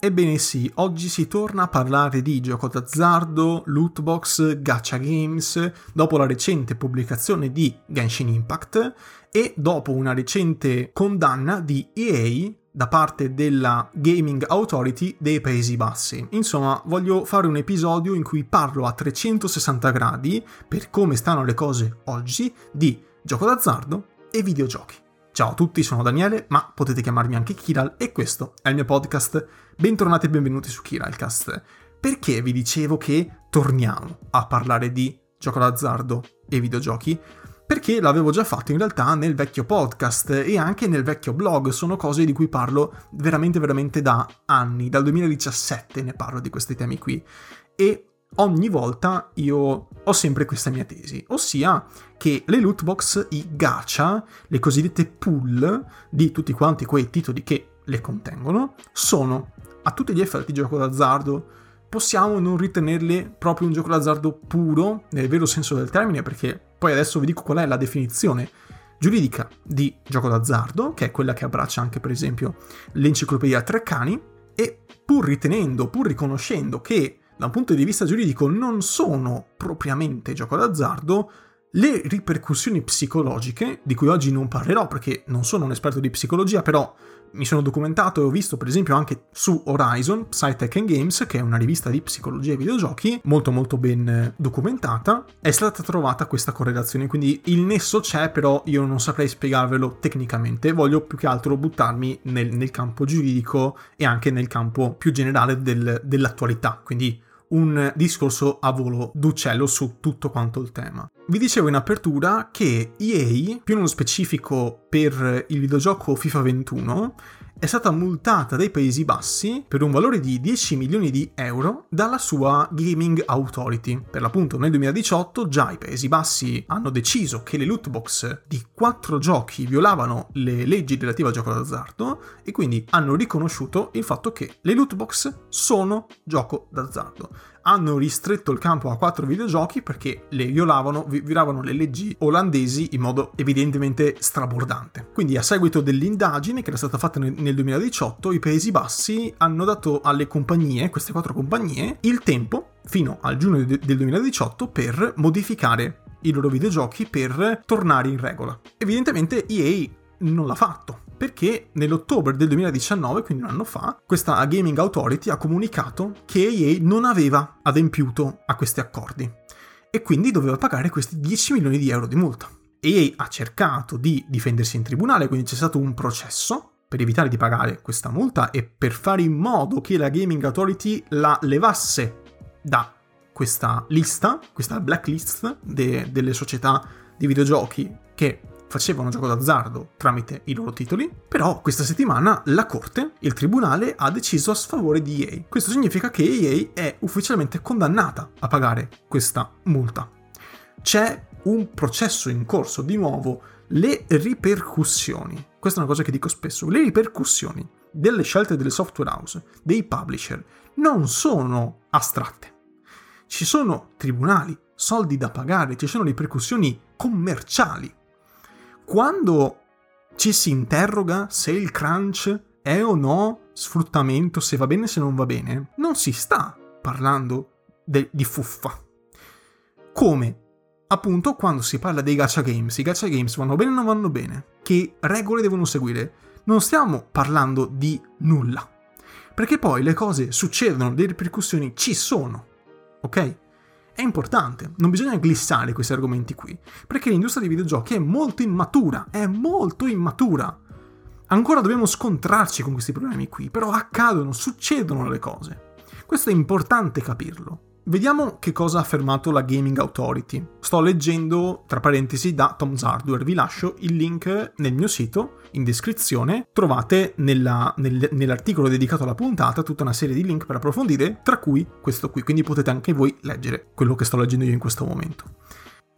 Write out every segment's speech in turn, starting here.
Ebbene sì, oggi si torna a parlare di gioco d'azzardo, lootbox, gacha games, dopo la recente pubblicazione di Genshin Impact e dopo una recente condanna di EA da parte della Gaming Authority dei Paesi Bassi. Insomma, voglio fare un episodio in cui parlo a 360 gradi per come stanno le cose oggi di gioco d'azzardo e videogiochi. Ciao a tutti, sono Daniele, ma potete chiamarmi anche Kiral e questo è il mio podcast. Bentornati e benvenuti su Kiralcast. Perché vi dicevo che torniamo a parlare di gioco d'azzardo e videogiochi? Perché l'avevo già fatto in realtà nel vecchio podcast e anche nel vecchio blog, sono cose di cui parlo veramente veramente da anni, dal 2017 ne parlo di questi temi qui. E ogni volta io ho sempre questa mia tesi, ossia che le loot box, i gacha, le cosiddette pool di tutti quanti quei titoli che le contengono, sono a tutti gli effetti gioco d'azzardo. Possiamo non ritenerle proprio un gioco d'azzardo puro, nel vero senso del termine, perché poi adesso vi dico qual è la definizione giuridica di gioco d'azzardo, che è quella che abbraccia anche per esempio l'enciclopedia Treccani, e pur ritenendo, pur riconoscendo che da un punto di vista giuridico non sono propriamente gioco d'azzardo, le ripercussioni psicologiche, di cui oggi non parlerò perché non sono un esperto di psicologia, però mi sono documentato e ho visto per esempio anche su Horizon, Psytech and Games, che è una rivista di psicologia e videogiochi, molto molto ben documentata, è stata trovata questa correlazione, quindi il nesso c'è, però io non saprei spiegarvelo tecnicamente, voglio più che altro buttarmi nel, nel campo giuridico e anche nel campo più generale del, dell'attualità, quindi un discorso a volo d'uccello su tutto quanto il tema. Vi dicevo in apertura che EA, più nello specifico per il videogioco FIFA 21, è stata multata dai Paesi Bassi per un valore di 10 milioni di euro dalla sua Gaming Authority. Per l'appunto nel 2018 già i Paesi Bassi hanno deciso che le loot box di quattro giochi violavano le leggi relative al gioco d'azzardo e quindi hanno riconosciuto il fatto che le loot box sono gioco d'azzardo hanno ristretto il campo a quattro videogiochi perché le violavano, violavano le leggi olandesi in modo evidentemente strabordante. Quindi a seguito dell'indagine che era stata fatta nel, nel 2018, i Paesi Bassi hanno dato alle compagnie, queste quattro compagnie, il tempo fino al giugno del 2018 per modificare i loro videogiochi per tornare in regola. Evidentemente EA non l'ha fatto perché nell'ottobre del 2019, quindi un anno fa, questa Gaming Authority ha comunicato che EA non aveva adempiuto a questi accordi e quindi doveva pagare questi 10 milioni di euro di multa. EA ha cercato di difendersi in tribunale, quindi c'è stato un processo per evitare di pagare questa multa e per fare in modo che la Gaming Authority la levasse da questa lista, questa blacklist de- delle società di videogiochi che facevano gioco d'azzardo tramite i loro titoli, però questa settimana la Corte, il Tribunale, ha deciso a sfavore di EA. Questo significa che EA è ufficialmente condannata a pagare questa multa. C'è un processo in corso, di nuovo, le ripercussioni. Questa è una cosa che dico spesso, le ripercussioni delle scelte delle software house, dei publisher, non sono astratte. Ci sono tribunali, soldi da pagare, ci sono ripercussioni commerciali quando ci si interroga se il crunch è o no sfruttamento, se va bene o se non va bene, non si sta parlando de- di fuffa. Come appunto quando si parla dei gacha games, i gacha games vanno bene o non vanno bene, che regole devono seguire, non stiamo parlando di nulla. Perché poi le cose succedono, le ripercussioni ci sono, ok? È importante, non bisogna glissare questi argomenti qui, perché l'industria dei videogiochi è molto immatura, è molto immatura. Ancora dobbiamo scontrarci con questi problemi qui, però accadono, succedono le cose. Questo è importante capirlo. Vediamo che cosa ha affermato la Gaming Authority. Sto leggendo, tra parentesi, da Tom's Hardware. Vi lascio il link nel mio sito, in descrizione. Trovate nella, nel, nell'articolo dedicato alla puntata tutta una serie di link per approfondire, tra cui questo qui, quindi potete anche voi leggere quello che sto leggendo io in questo momento.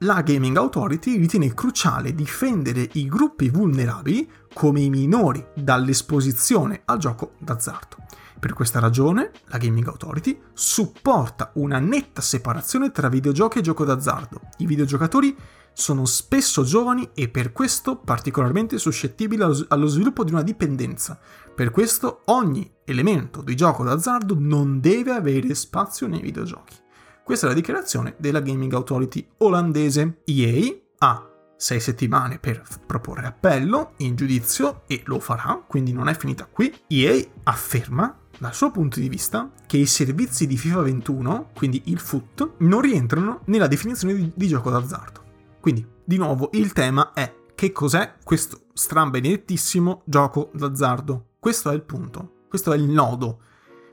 La Gaming Authority ritiene cruciale difendere i gruppi vulnerabili come i minori dall'esposizione al gioco d'azzardo per questa ragione, la Gaming Authority supporta una netta separazione tra videogiochi e gioco d'azzardo. I videogiocatori sono spesso giovani e per questo particolarmente suscettibili allo sviluppo di una dipendenza. Per questo ogni elemento di gioco d'azzardo non deve avere spazio nei videogiochi. Questa è la dichiarazione della Gaming Authority olandese. EA ha sei settimane per proporre appello in giudizio e lo farà, quindi non è finita qui. EA afferma dal suo punto di vista che i servizi di FIFA 21, quindi il FUT, non rientrano nella definizione di, di gioco d'azzardo. Quindi, di nuovo, il tema è che cos'è questo strambenedettissimo gioco d'azzardo. Questo è il punto, questo è il nodo.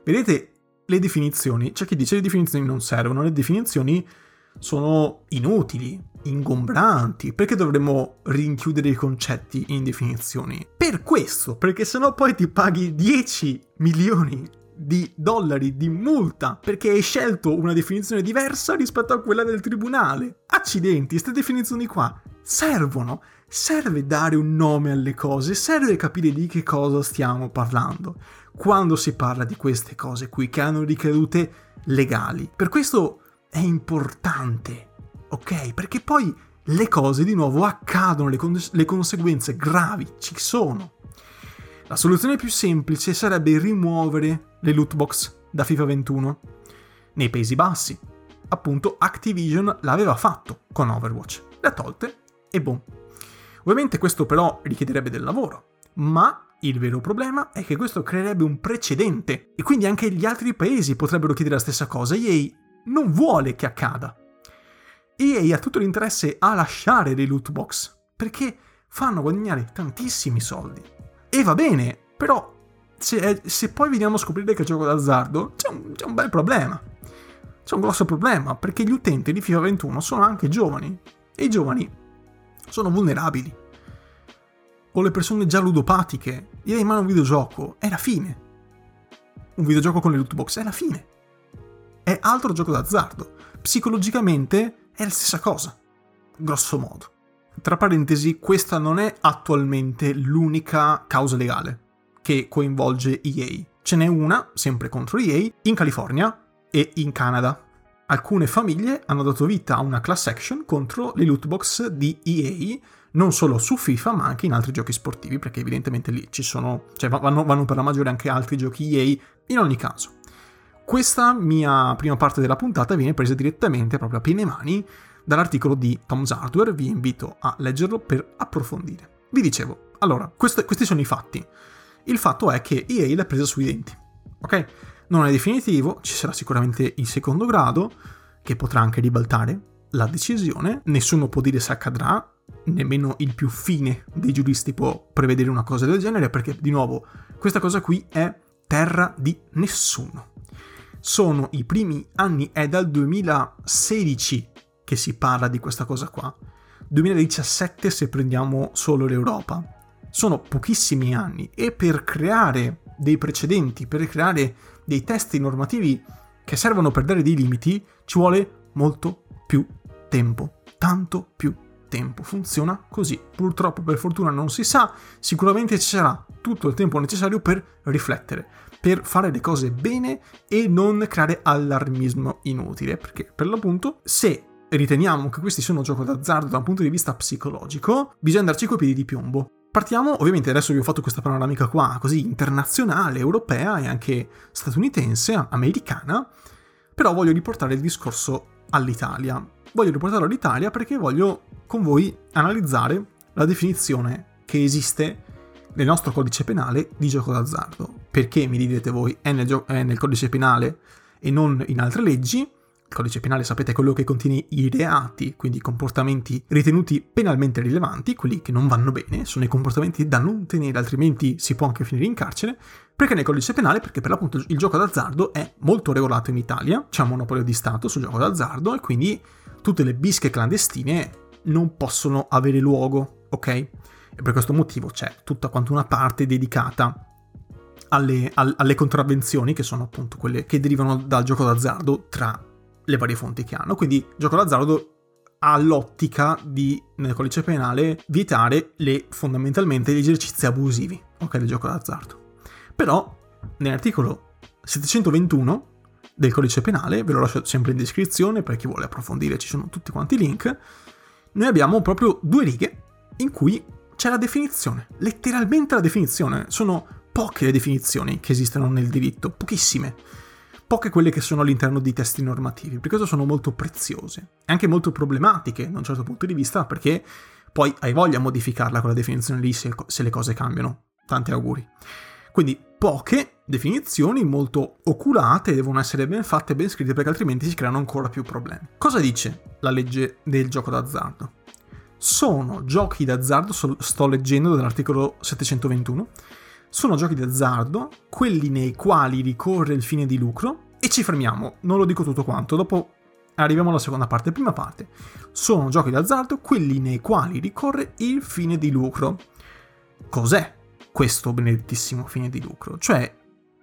Vedete le definizioni? C'è chi dice che le definizioni non servono, le definizioni sono inutili, ingombranti, perché dovremmo rinchiudere i concetti in definizioni? Per questo, perché sennò poi ti paghi 10 milioni di dollari di multa perché hai scelto una definizione diversa rispetto a quella del tribunale. Accidenti, queste definizioni qua servono. Serve dare un nome alle cose, serve capire di che cosa stiamo parlando quando si parla di queste cose qui che hanno ricadute legali. Per questo è importante, ok? Perché poi le cose di nuovo accadono, le, con- le conseguenze gravi ci sono. La soluzione più semplice sarebbe rimuovere le loot box da FIFA 21 nei Paesi Bassi. Appunto Activision l'aveva fatto con Overwatch. Le ha tolte e boom. Ovviamente questo però richiederebbe del lavoro, ma il vero problema è che questo creerebbe un precedente e quindi anche gli altri paesi potrebbero chiedere la stessa cosa. EA non vuole che accada. EA ha tutto l'interesse a lasciare le loot box perché fanno guadagnare tantissimi soldi. E va bene, però se, se poi veniamo a scoprire che è gioco d'azzardo, c'è un, c'è un bel problema. C'è un grosso problema perché gli utenti di FIFA 21 sono anche giovani e i giovani sono vulnerabili. O le persone già ludopatiche, gli dai in mano un videogioco, è la fine. Un videogioco con le loot box è la fine è altro gioco d'azzardo. Psicologicamente è la stessa cosa, grosso modo. Tra parentesi, questa non è attualmente l'unica causa legale che coinvolge EA. Ce n'è una, sempre contro EA, in California e in Canada. Alcune famiglie hanno dato vita a una class action contro le loot box di EA, non solo su FIFA ma anche in altri giochi sportivi, perché evidentemente lì ci sono, cioè vanno, vanno per la maggiore anche altri giochi EA. In ogni caso, questa mia prima parte della puntata viene presa direttamente, proprio a piene mani, dall'articolo di Tom's Hardware, vi invito a leggerlo per approfondire. Vi dicevo, allora, questo, questi sono i fatti. Il fatto è che EA l'ha presa sui denti, ok? Non è definitivo, ci sarà sicuramente il secondo grado, che potrà anche ribaltare la decisione, nessuno può dire se accadrà, nemmeno il più fine dei giuristi può prevedere una cosa del genere, perché di nuovo questa cosa qui è terra di nessuno sono i primi anni, è dal 2016 che si parla di questa cosa qua. 2017 se prendiamo solo l'Europa. Sono pochissimi anni e per creare dei precedenti, per creare dei testi normativi che servono per dare dei limiti, ci vuole molto più tempo, tanto più tempo. Funziona così. Purtroppo, per fortuna, non si sa, sicuramente ci sarà tutto il tempo necessario per riflettere, per fare le cose bene e non creare allarmismo inutile, perché per l'appunto se riteniamo che questi siano gioco d'azzardo da un punto di vista psicologico, bisogna andarci coi piedi di piombo. Partiamo, ovviamente adesso vi ho fatto questa panoramica qua, così internazionale, europea e anche statunitense, americana, però voglio riportare il discorso all'Italia. Voglio riportarlo all'Italia perché voglio con voi analizzare la definizione che esiste nel nostro codice penale di gioco d'azzardo. Perché, mi direte voi, è nel, gio- è nel codice penale e non in altre leggi? Il codice penale sapete è quello che contiene i reati, quindi i comportamenti ritenuti penalmente rilevanti, quelli che non vanno bene, sono i comportamenti da non tenere, altrimenti si può anche finire in carcere. Perché nel codice penale? Perché per l'appunto il gioco d'azzardo è molto regolato in Italia, c'è un monopolio di Stato sul gioco d'azzardo e quindi tutte le bische clandestine non possono avere luogo, ok? E per questo motivo c'è tutta quanta una parte dedicata alle, alle, contravvenzioni, che sono appunto quelle che derivano dal gioco d'azzardo tra le varie fonti che hanno. Quindi gioco d'azzardo ha l'ottica di, nel codice penale, vietare le, fondamentalmente gli esercizi abusivi ok, del gioco d'azzardo. Però nell'articolo 721 del codice penale, ve lo lascio sempre in descrizione per chi vuole approfondire, ci sono tutti quanti i link, noi abbiamo proprio due righe in cui c'è la definizione, letteralmente la definizione. Sono poche le definizioni che esistono nel diritto, pochissime. Poche quelle che sono all'interno di testi normativi, per questo sono molto preziose e anche molto problematiche da un certo punto di vista, perché poi hai voglia a modificarla quella definizione lì se, se le cose cambiano. Tanti auguri. Quindi poche definizioni molto oculate devono essere ben fatte e ben scritte perché altrimenti si creano ancora più problemi. Cosa dice la legge del gioco d'azzardo? Sono giochi d'azzardo, sto leggendo dall'articolo 721, sono giochi d'azzardo quelli nei quali ricorre il fine di lucro e ci fermiamo, non lo dico tutto quanto, dopo arriviamo alla seconda parte. Prima parte, sono giochi d'azzardo quelli nei quali ricorre il fine di lucro. Cos'è questo benedettissimo fine di lucro. Cioè,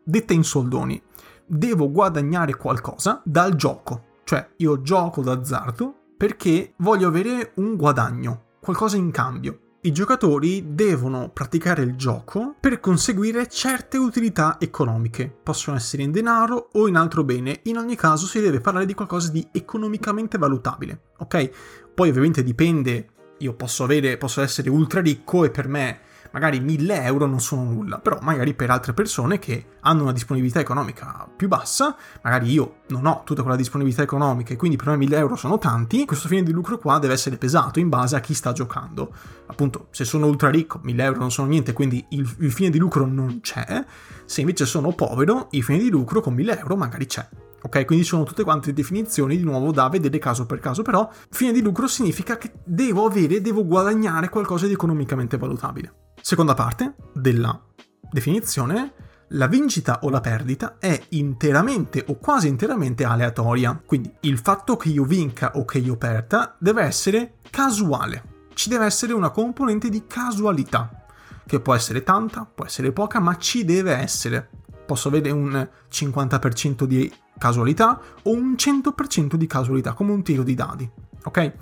detta in soldoni, devo guadagnare qualcosa dal gioco. Cioè, io gioco d'azzardo perché voglio avere un guadagno, qualcosa in cambio. I giocatori devono praticare il gioco per conseguire certe utilità economiche. Possono essere in denaro o in altro bene. In ogni caso si deve parlare di qualcosa di economicamente valutabile. Ok? Poi ovviamente dipende. Io posso avere, posso essere ultra ricco e per me magari 1000 euro non sono nulla, però magari per altre persone che hanno una disponibilità economica più bassa, magari io non ho tutta quella disponibilità economica e quindi per me 1000 euro sono tanti, questo fine di lucro qua deve essere pesato in base a chi sta giocando. Appunto, se sono ultra ricco, 1000 euro non sono niente, quindi il, il fine di lucro non c'è, se invece sono povero, il fine di lucro con 1000 euro magari c'è. Ok, quindi sono tutte quante definizioni di nuovo da vedere caso per caso, però fine di lucro significa che devo avere, devo guadagnare qualcosa di economicamente valutabile. Seconda parte della definizione, la vincita o la perdita è interamente o quasi interamente aleatoria, quindi il fatto che io vinca o che io perda deve essere casuale, ci deve essere una componente di casualità, che può essere tanta, può essere poca, ma ci deve essere. Posso avere un 50% di casualità o un 100% di casualità, come un tiro di dadi, ok?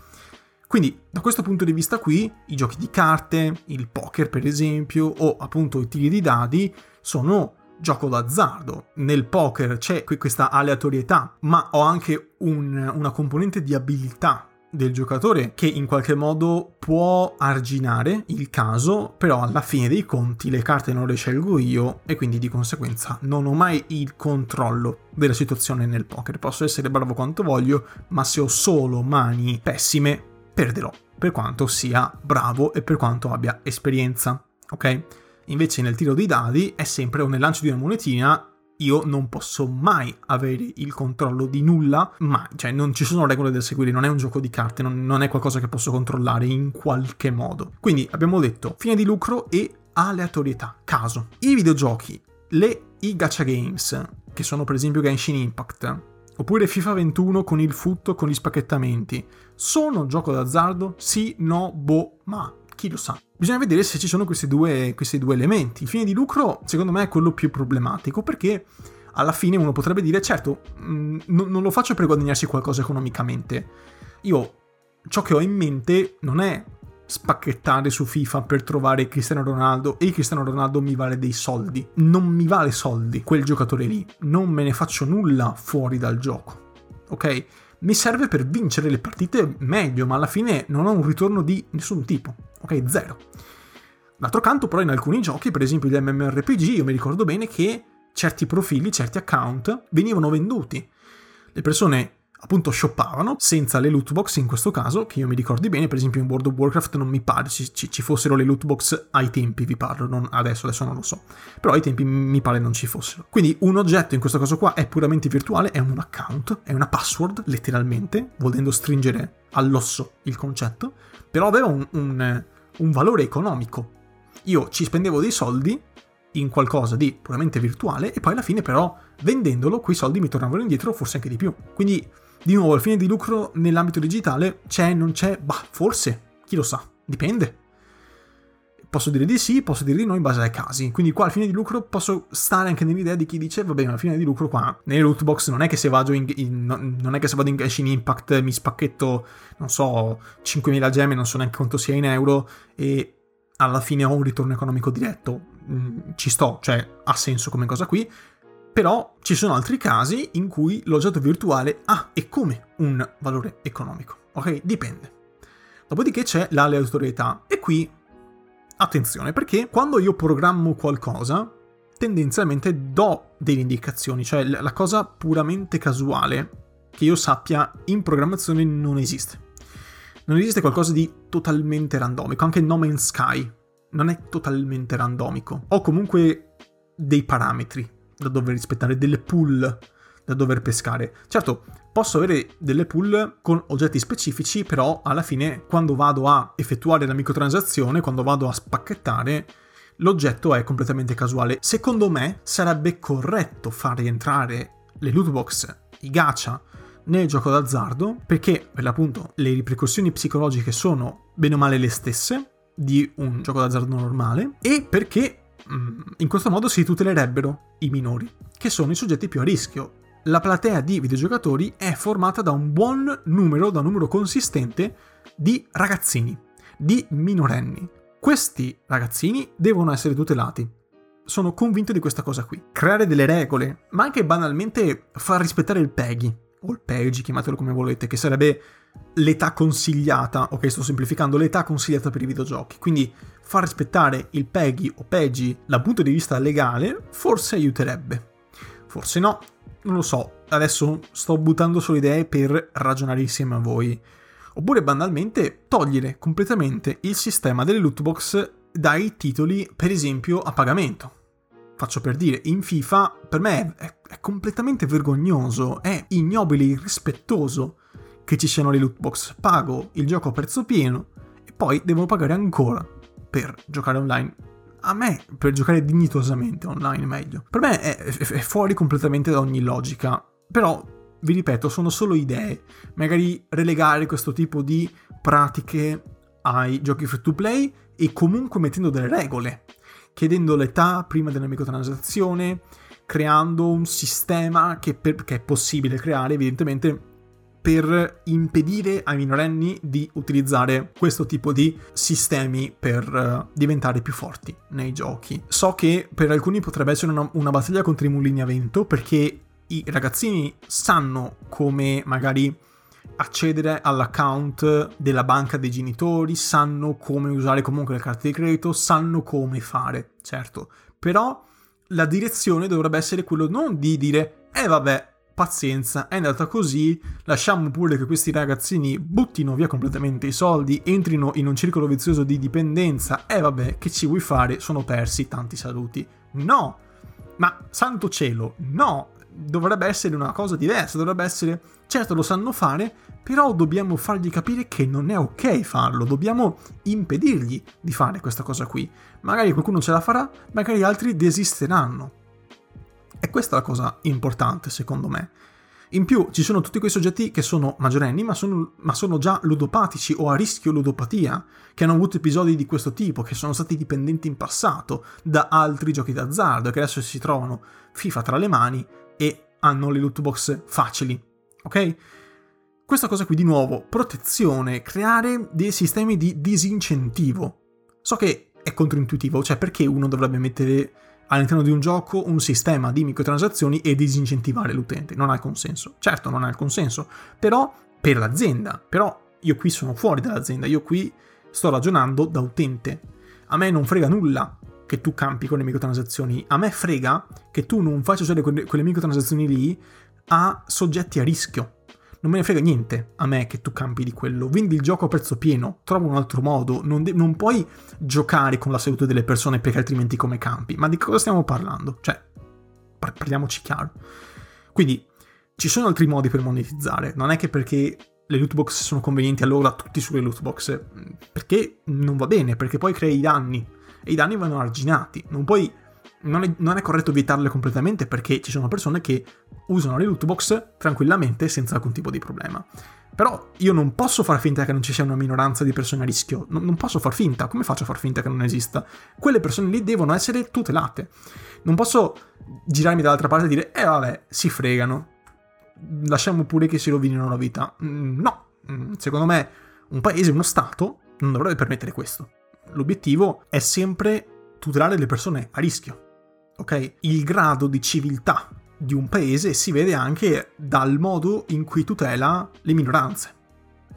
Quindi da questo punto di vista qui i giochi di carte, il poker per esempio, o appunto i tiri di dadi sono gioco d'azzardo. Nel poker c'è questa aleatorietà, ma ho anche un, una componente di abilità del giocatore che in qualche modo può arginare il caso, però alla fine dei conti le carte non le scelgo io e quindi di conseguenza non ho mai il controllo della situazione nel poker. Posso essere bravo quanto voglio, ma se ho solo mani pessime perderò, per quanto sia bravo e per quanto abbia esperienza, ok? Invece nel tiro dei dadi è sempre o nel lancio di una monetina io non posso mai avere il controllo di nulla, ma cioè non ci sono regole da seguire, non è un gioco di carte, non, non, è qualcosa che posso controllare in qualche modo. Quindi abbiamo detto fine di lucro e aleatorietà, caso. I videogiochi, le, i gacha games, che sono per esempio Genshin Impact, Oppure FIFA 21 con il futto con gli spacchettamenti. Sono gioco d'azzardo? Sì, no, boh, ma chi lo sa. Bisogna vedere se ci sono questi due, questi due elementi. Il fine di lucro, secondo me, è quello più problematico perché alla fine uno potrebbe dire, certo, mh, mm, non lo faccio per guadagnarsi qualcosa economicamente. Io ciò che ho in mente non è spacchettare su FIFA per trovare Cristiano Ronaldo e Cristiano Ronaldo mi vale dei soldi. Non mi vale soldi quel giocatore lì. Non me ne faccio nulla fuori dal gioco. Ok? Mi serve per vincere le partite meglio, ma alla fine non ho un ritorno di nessun tipo. Ok? Zero. D'altro canto, però, in alcuni giochi, per esempio gli MMORPG, io mi ricordo bene che certi profili, certi account venivano venduti. Le persone appunto shoppavano senza le loot box in questo caso, che io mi ricordi bene, per esempio in World of Warcraft non mi pare ci, ci, ci, fossero le loot box ai tempi, vi parlo, non adesso, adesso non lo so, però ai tempi mi pare non ci fossero. Quindi un oggetto in questo caso qua è puramente virtuale, è un account, è una password letteralmente, volendo stringere all'osso il concetto, però aveva un, un, un valore economico. Io ci spendevo dei soldi in qualcosa di puramente virtuale e poi alla fine però vendendolo quei soldi mi tornavano indietro, forse anche di più. Quindi di nuovo, il fine di lucro nell'ambito digitale c'è, non c'è? Bah, forse, chi lo sa, dipende. Posso dire di sì, posso dire di no in base ai casi. Quindi qua al fine di lucro posso stare anche nell'idea di chi dice, va bene, al fine di lucro qua, nelle loot box non è che se vado in, in non è che se vado in Genshin Impact mi spacchetto, non so, 5.000 gemme, non so neanche quanto sia in euro, e alla fine ho un ritorno economico diretto. Mm, ci sto, cioè ha senso come cosa qui. Però ci sono altri casi in cui l'oggetto virtuale ha e come un valore economico. Ok? Dipende. Dopodiché c'è l'aleatorietà e qui attenzione perché quando io programmo qualcosa tendenzialmente do delle indicazioni, cioè la cosa puramente casuale che io sappia in programmazione non esiste. Non esiste qualcosa di totalmente randomico, anche No Man's Sky non è totalmente randomico. Ho comunque dei parametri da dover rispettare, delle pool da dover pescare. Certo, posso avere delle pool con oggetti specifici, però alla fine quando vado a effettuare la microtransazione, quando vado a spacchettare, l'oggetto è completamente casuale. Secondo me sarebbe corretto far rientrare le loot box, i gacha, nel gioco d'azzardo, perché per l'appunto le ripercussioni psicologiche sono bene o male le stesse di un gioco d'azzardo normale, e perché mm, in questo modo si tutelerebbero i minori, che sono i soggetti più a rischio. La platea di videogiocatori è formata da un buon numero, da un numero consistente di ragazzini, di minorenni, questi ragazzini devono essere tutelati. Sono convinto di questa cosa qui. Creare delle regole, ma anche banalmente far rispettare il PEGI, o il PEGI, chiamatelo come volete, che sarebbe l'età consigliata, ok sto semplificando, l'età consigliata per i videogiochi. Quindi far rispettare il PEGI o PEGI dal punto di vista legale forse aiuterebbe. Forse no, non lo so. Adesso sto buttando solo idee per ragionare insieme a voi oppure banalmente togliere completamente il sistema delle loot box dai titoli, per esempio, a pagamento. Faccio per dire, in FIFA per me è, è completamente vergognoso, è ignobile, irrispettoso che ci siano le loot box. Pago il gioco a prezzo pieno e poi devo pagare ancora per giocare online. A me, per giocare dignitosamente online, meglio. Per me è, è, fuori completamente da ogni logica. Però vi ripeto, sono solo idee. Magari relegare questo tipo di pratiche ai giochi free to play e comunque mettendo delle regole, chiedendo l'età prima della microtransazione, creando un sistema che, per, che è possibile creare evidentemente per impedire ai minorenni di utilizzare questo tipo di sistemi per uh, diventare più forti nei giochi. So che per alcuni potrebbe essere una, una battaglia contro i mulini a vento perché i ragazzini sanno come magari accedere all'account della banca dei genitori, sanno come usare comunque le carte di credito, sanno come fare, certo. Però la direzione dovrebbe essere quello non di dire, eh vabbè, pazienza, è andata così, lasciamo pure che questi ragazzini buttino via completamente i soldi, entrino in un circolo vizioso di dipendenza, e vabbè, che ci vuoi fare, sono persi, tanti saluti. No! Ma santo cielo, no! dovrebbe essere una cosa diversa, dovrebbe essere, certo lo sanno fare, però dobbiamo fargli capire che non è ok farlo, dobbiamo impedirgli di fare questa cosa qui. Magari qualcuno ce la farà, magari altri desisteranno. E questa è la cosa importante, secondo me. In più ci sono tutti quei soggetti che sono maggiorenni, ma sono, ma sono, già ludopatici o a rischio ludopatia, che hanno avuto episodi di questo tipo, che sono stati dipendenti in passato da altri giochi d'azzardo, che adesso si trovano FIFA tra le mani e hanno le loot box facili, ok? Questa cosa qui di nuovo, protezione, creare dei sistemi di disincentivo. So che è controintuitivo, cioè perché uno dovrebbe mettere all'interno di un gioco un sistema di microtransazioni e disincentivare l'utente? Non ha alcun senso. Certo, non ha alcun senso, però per l'azienda, però io qui sono fuori dall'azienda, io qui sto ragionando da utente. A me non frega nulla che tu campi con le microtransazioni. A me frega che tu non faccia usare quelle, microtransazioni lì a soggetti a rischio. Non me ne frega niente a me che tu campi di quello. Vendi il gioco a prezzo pieno, trova un altro modo. Non, de- non puoi giocare con la salute delle persone perché altrimenti come campi. Ma di cosa stiamo parlando? Cioè, parliamoci chiaro. Quindi, ci sono altri modi per monetizzare. Non è che perché le loot box sono convenienti allora tutti sulle loot box. Perché non va bene, perché poi crei danni e i danni vanno arginati. Non puoi. Non è, non è, corretto vietarle completamente perché ci sono persone che usano le loot box tranquillamente senza alcun tipo di problema. Però io non posso far finta che non ci sia una minoranza di persone a rischio. Non, non posso far finta. Come faccio a far finta che non esista? Quelle persone lì devono essere tutelate. Non posso girarmi dall'altra parte e dire, eh vabbè, si fregano. Lasciamo pure che si rovinino la vita. Mm, no, mm, secondo me un paese, uno Stato, non dovrebbe permettere questo l'obiettivo è sempre tutelare le persone a rischio. Ok? Il grado di civiltà di un paese si vede anche dal modo in cui tutela le minoranze.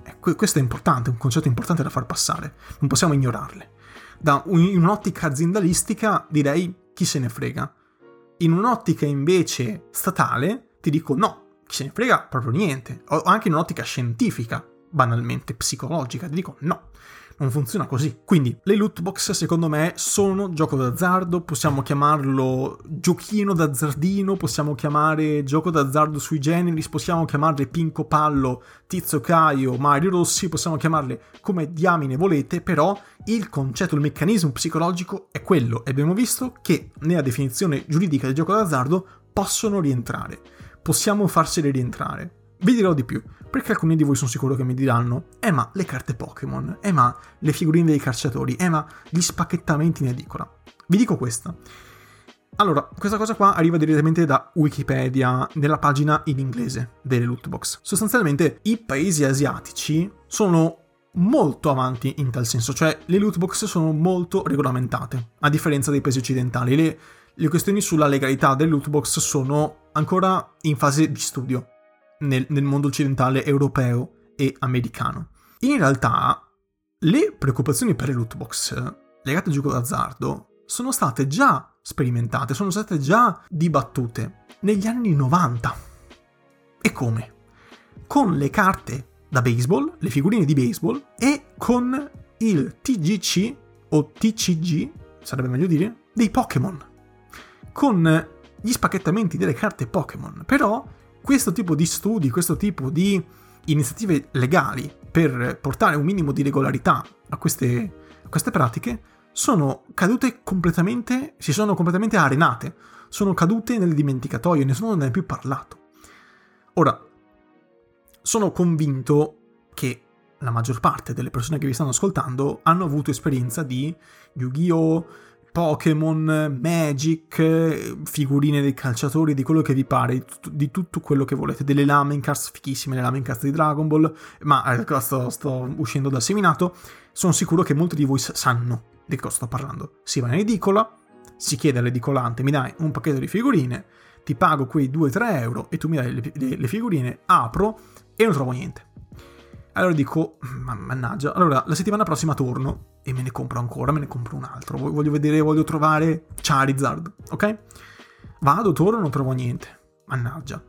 Ecco, questo è importante, un concetto importante da far passare, non possiamo ignorarle. Da un'ottica aziendalistica direi chi se ne frega. In un'ottica invece statale ti dico no, chi se ne frega proprio niente. O anche in un'ottica scientifica, banalmente psicologica, ti dico no non funziona così. Quindi le loot box secondo me sono gioco d'azzardo, possiamo chiamarlo giochino d'azzardino, possiamo chiamare gioco d'azzardo sui generis, possiamo chiamarle Pinco Pallo, Tizio Caio, Mario Rossi, possiamo chiamarle come diamine volete, però il concetto, il meccanismo psicologico è quello e abbiamo visto che nella definizione giuridica del gioco d'azzardo possono rientrare. Possiamo farseli rientrare. Vi dirò di più, perché alcuni di voi sono sicuro che mi diranno, eh ma le carte Pokémon, eh ma le figurine dei calciatori, eh ma gli spacchettamenti in edicola. Vi dico questa. Allora, questa cosa qua arriva direttamente da Wikipedia, nella pagina in inglese delle lootbox. Sostanzialmente i paesi asiatici sono molto avanti in tal senso, cioè le lootbox sono molto regolamentate, a differenza dei paesi occidentali. Le, le questioni sulla legalità delle lootbox sono ancora in fase di studio nel, nel mondo occidentale europeo e americano. In realtà, le preoccupazioni per le loot box legate al gioco d'azzardo sono state già sperimentate, sono state già dibattute negli anni 90. E come? Con le carte da baseball, le figurine di baseball e con il TGC o TCG, sarebbe meglio dire, dei Pokémon. Con gli spacchettamenti delle carte Pokémon. Però questo tipo di studi, questo tipo di iniziative legali per portare un minimo di regolarità a queste, a queste pratiche sono cadute completamente, si sono completamente arenate, sono cadute nel dimenticatoio, nessuno ne ha più parlato. Ora, sono convinto che la maggior parte delle persone che vi stanno ascoltando hanno avuto esperienza di Yu-Gi-Oh!, Pokémon, Magic, figurine dei calciatori, di quello che vi pare, di tutto quello che volete, delle Lamen Cards fichissime, le Lamen Cards di Dragon Ball, ma eh, sto, sto, uscendo dal seminato, sono sicuro che molti di voi sanno di cosa sto parlando. Si va in edicola, si chiede all'edicolante, mi dai un pacchetto di figurine, ti pago quei 2-3 euro e tu mi dai le, le, le figurine, apro e non trovo niente. Allora dico, mannaggia, allora la settimana prossima torno e me ne compro ancora, me ne compro un altro. Voglio vedere, voglio trovare Charizard, ok? Vado, torno, non trovo niente. Mannaggia.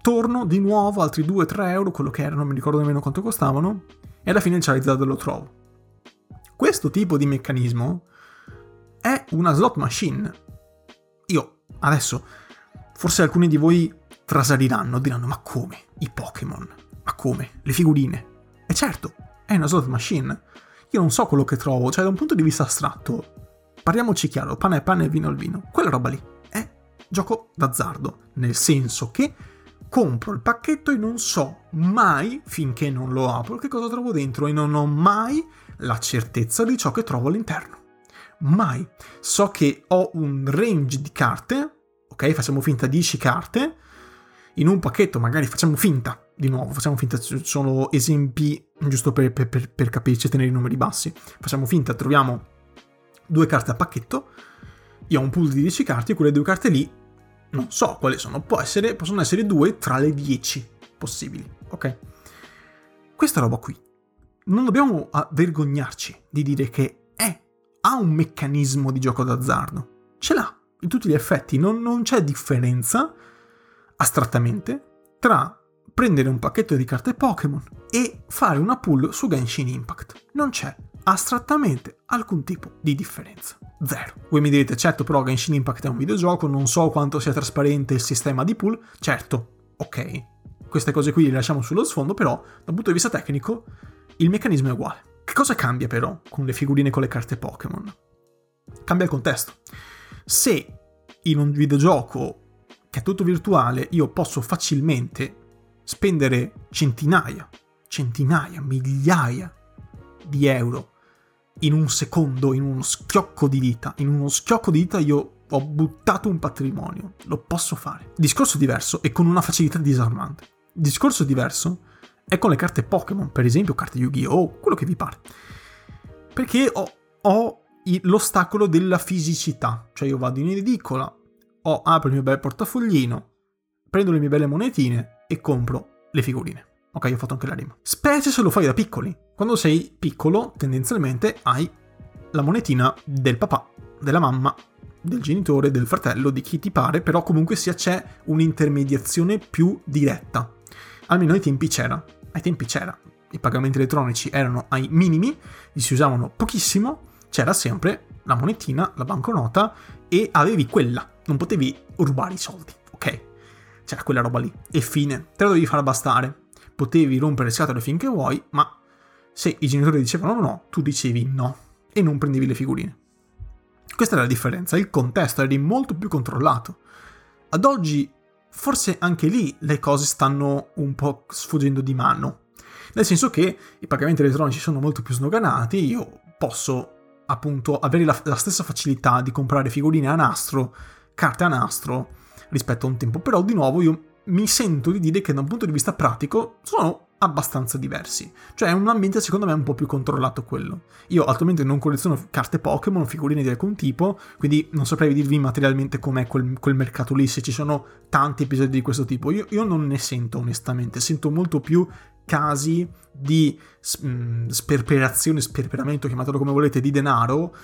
Torno di nuovo, altri 2-3 euro, quello che erano, non mi ricordo nemmeno quanto costavano, e alla fine il Charizard lo trovo. Questo tipo di meccanismo è una slot machine. Io, adesso, forse alcuni di voi trasaliranno, diranno, ma come? I Pokémon? Ma come? Le figurine? E certo, è una slot machine. Io non so quello che trovo, cioè da un punto di vista astratto, parliamoci chiaro, pane è pane e vino al vino. Quella roba lì è gioco d'azzardo, nel senso che compro il pacchetto e non so mai, finché non lo apro, che cosa trovo dentro e non ho mai la certezza di ciò che trovo all'interno. Mai. So che ho un range di carte, ok? Facciamo finta 10 carte, in un pacchetto magari facciamo finta di nuovo, facciamo finta, sono esempi giusto per, per, per, capirci e tenere i numeri bassi. Facciamo finta, troviamo due carte a pacchetto, io ho un pool di 10 carte e quelle due carte lì non so quali sono, Può essere, possono essere due tra le 10 possibili, ok? Questa roba qui, non dobbiamo vergognarci di dire che è, ha un meccanismo di gioco d'azzardo, ce l'ha, in tutti gli effetti, non, non c'è differenza, astrattamente, tra prendere un pacchetto di carte Pokémon e fare una pull su Genshin Impact. Non c'è astrattamente alcun tipo di differenza. Zero. Voi mi direte, certo, però Genshin Impact è un videogioco, non so quanto sia trasparente il sistema di pull. Certo, ok. Queste cose qui le lasciamo sullo sfondo, però dal punto di vista tecnico il meccanismo è uguale. Che cosa cambia però con le figurine con le carte Pokémon? Cambia il contesto. Se in un videogioco che è tutto virtuale io posso facilmente spendere centinaia, centinaia, migliaia di euro in un secondo, in uno schiocco di dita. In uno schiocco di dita io ho buttato un patrimonio, lo posso fare. Discorso diverso e con una facilità disarmante. Discorso diverso è con le carte Pokémon, per esempio carte Yu-Gi-Oh!, quello che vi pare. Perché ho, ho l'ostacolo della fisicità, cioè io vado in edicola, ho, apro il mio bel portafoglino, prendo le mie belle monetine e compro le figurine. Ok, ho fatto anche la rima. Specie se lo fai da piccoli. Quando sei piccolo, tendenzialmente hai la monetina del papà, della mamma, del genitore, del fratello, di chi ti pare, però comunque sia c'è un'intermediazione più diretta. Almeno ai tempi c'era. Ai tempi c'era. I pagamenti elettronici erano ai minimi, si usavano pochissimo, c'era sempre la monetina, la banconota e avevi quella, non potevi rubare i soldi, ok? C'era quella roba lì. E fine, te la dovevi far bastare potevi rompere le scatole finché vuoi, ma se i genitori dicevano no, tu dicevi no e non prendevi le figurine. Questa è la differenza, il contesto eri molto più controllato. Ad oggi forse anche lì le cose stanno un po' sfuggendo di mano, nel senso che i pagamenti elettronici sono molto più snoganati, io posso appunto avere la, la stessa facilità di comprare figurine a nastro, carte a nastro rispetto a un tempo, però di nuovo io mi sento di dire che da un punto di vista pratico sono abbastanza diversi. Cioè è un ambiente secondo me un po' più controllato quello. Io attualmente non colleziono carte Pokémon, figurine di alcun tipo, quindi non saprei dirvi materialmente com'è quel, quel mercato lì, se ci sono tanti episodi di questo tipo. Io, io non ne sento onestamente, sento molto più casi di mh, sperperazione, sperperamento, chiamatelo come volete, di denaro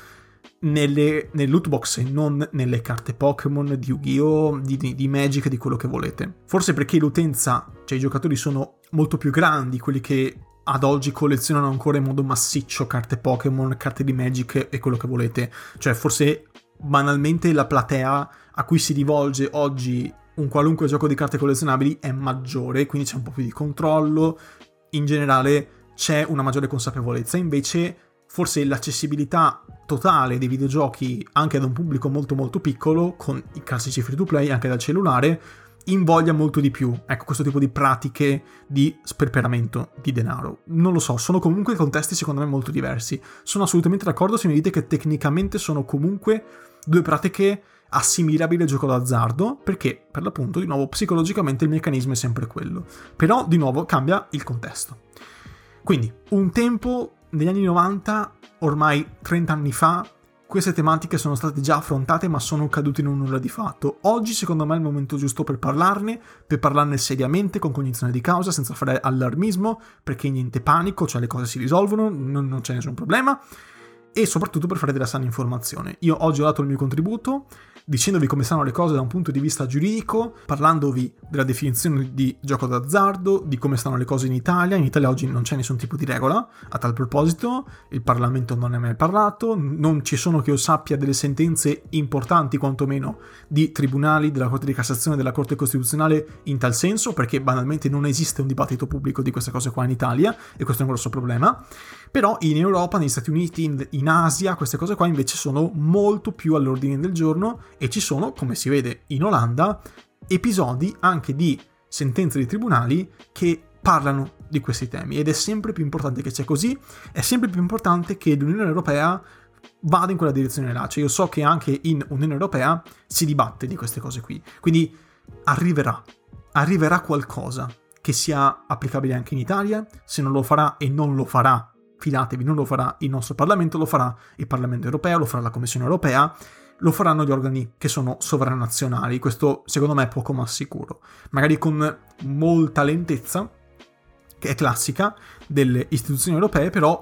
nelle, nel loot box e non nelle carte Pokémon di Yu-Gi-Oh!, di, di, di, Magic, di quello che volete. Forse perché l'utenza, cioè i giocatori sono molto più grandi, quelli che ad oggi collezionano ancora in modo massiccio carte Pokémon, carte di Magic e quello che volete. Cioè forse banalmente la platea a cui si rivolge oggi un qualunque gioco di carte collezionabili è maggiore, quindi c'è un po' più di controllo, in generale c'è una maggiore consapevolezza, invece forse l'accessibilità totale dei videogiochi anche ad un pubblico molto molto piccolo, con i classici free to play anche dal cellulare, invoglia molto di più, ecco, questo tipo di pratiche di sperperamento di denaro. Non lo so, sono comunque contesti secondo me molto diversi. Sono assolutamente d'accordo se mi dite che tecnicamente sono comunque due pratiche assimilabili al gioco d'azzardo, perché per l'appunto, di nuovo, psicologicamente il meccanismo è sempre quello. Però, di nuovo, cambia il contesto. Quindi, un tempo negli anni 90, ormai 30 anni fa, queste tematiche sono state già affrontate ma sono cadute in un nulla di fatto. Oggi secondo me è il momento giusto per parlarne, per parlarne seriamente, con cognizione di causa, senza fare allarmismo, perché niente panico, cioè le cose si risolvono, non, non c'è nessun problema, e soprattutto per fare della sana informazione. Io oggi ho dato il mio contributo, dicendovi come stanno le cose da un punto di vista giuridico, parlandovi della definizione di gioco d'azzardo, di come stanno le cose in Italia. In Italia oggi non c'è nessun tipo di regola a tal proposito, il Parlamento non ne ha mai parlato, non ci sono che io sappia delle sentenze importanti quantomeno di tribunali della Corte di Cassazione della Corte Costituzionale in tal senso, perché banalmente non esiste un dibattito pubblico di queste cose qua in Italia e questo è un grosso problema. Però in Europa, negli Stati Uniti, in, in Asia, queste cose qua invece sono molto più all'ordine del giorno e ci sono, come si vede in Olanda, episodi anche di sentenze di tribunali che parlano di questi temi. Ed è sempre più importante che sia così, è sempre più importante che l'Unione Europea vada in quella direzione là, cioè io so che anche in Unione Europea si dibatte di queste cose qui, quindi arriverà, arriverà qualcosa che sia applicabile anche in Italia, se non lo farà e non lo farà fidatevi, non lo farà il nostro Parlamento, lo farà il Parlamento europeo, lo farà la Commissione europea, lo faranno gli organi che sono sovranazionali, questo secondo me è poco ma sicuro, magari con molta lentezza, che è classica delle istituzioni europee, però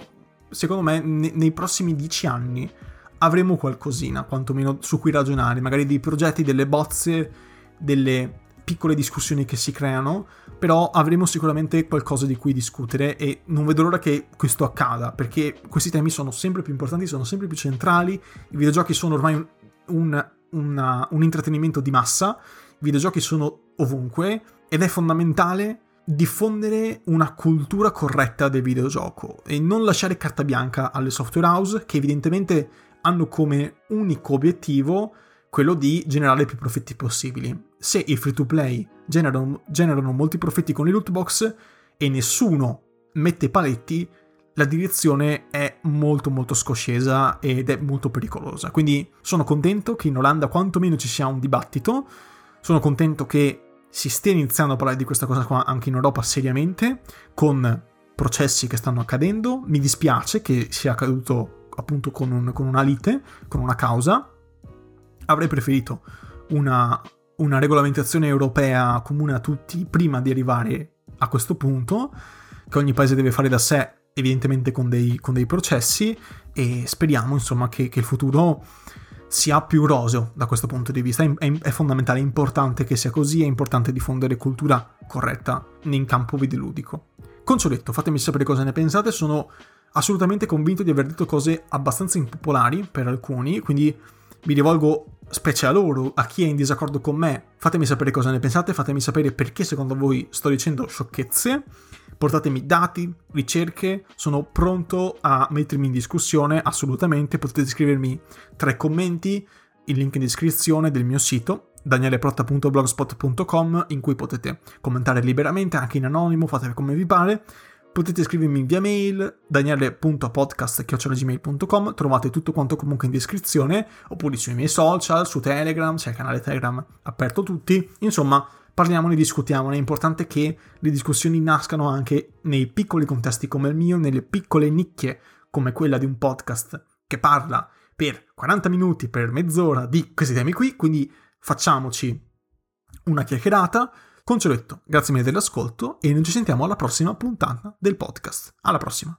secondo me ne- nei prossimi dieci anni avremo qualcosina, quantomeno su cui ragionare, magari dei progetti, delle bozze, delle piccole discussioni che si creano, però avremo sicuramente qualcosa di cui discutere e non vedo l'ora che questo accada, perché questi temi sono sempre più importanti, sono sempre più centrali, i videogiochi sono ormai un, un, una, un intrattenimento di massa, i videogiochi sono ovunque ed è fondamentale diffondere una cultura corretta del videogioco e non lasciare carta bianca alle software house che evidentemente hanno come unico obiettivo quello di generare più profitti possibili. Se i free to play generano, generano molti profitti con i loot box e nessuno mette paletti, la direzione è molto molto scoscesa ed è molto pericolosa. Quindi sono contento che in Olanda quantomeno ci sia un dibattito, sono contento che si stia iniziando a parlare di questa cosa qua anche in Europa seriamente, con processi che stanno accadendo. Mi dispiace che sia accaduto appunto con, un, con una lite, con una causa, avrei preferito una, una regolamentazione europea comune a tutti prima di arrivare a questo punto, che ogni paese deve fare da sé, evidentemente con dei, con dei processi, e speriamo insomma che, che, il futuro sia più roseo da questo punto di vista. È, è, fondamentale, è importante che sia così, è importante diffondere cultura corretta in campo videoludico. Con ciò detto, fatemi sapere cosa ne pensate, sono assolutamente convinto di aver detto cose abbastanza impopolari per alcuni, quindi mi rivolgo specie a loro, a chi è in disaccordo con me, fatemi sapere cosa ne pensate, fatemi sapere perché secondo voi sto dicendo sciocchezze, portatemi dati, ricerche, sono pronto a mettermi in discussione assolutamente, potete scrivermi tre commenti, il link in descrizione del mio sito danieleprotta.blogspot.com in cui potete commentare liberamente anche in anonimo, fate come vi pare Potete scrivermi via mail daniele.podcast.gmail.com trovate tutto quanto comunque in descrizione, oppure sui miei social, su Telegram, c'è il canale Telegram aperto a tutti. Insomma, parliamone, discutiamone. È importante che le discussioni nascano anche nei piccoli contesti come il mio, nelle piccole nicchie come quella di un podcast che parla per 40 minuti, per mezz'ora di questi temi qui, quindi facciamoci una chiacchierata Concioletto, grazie mille dell'ascolto e noi ci sentiamo alla prossima puntata del podcast. Alla prossima!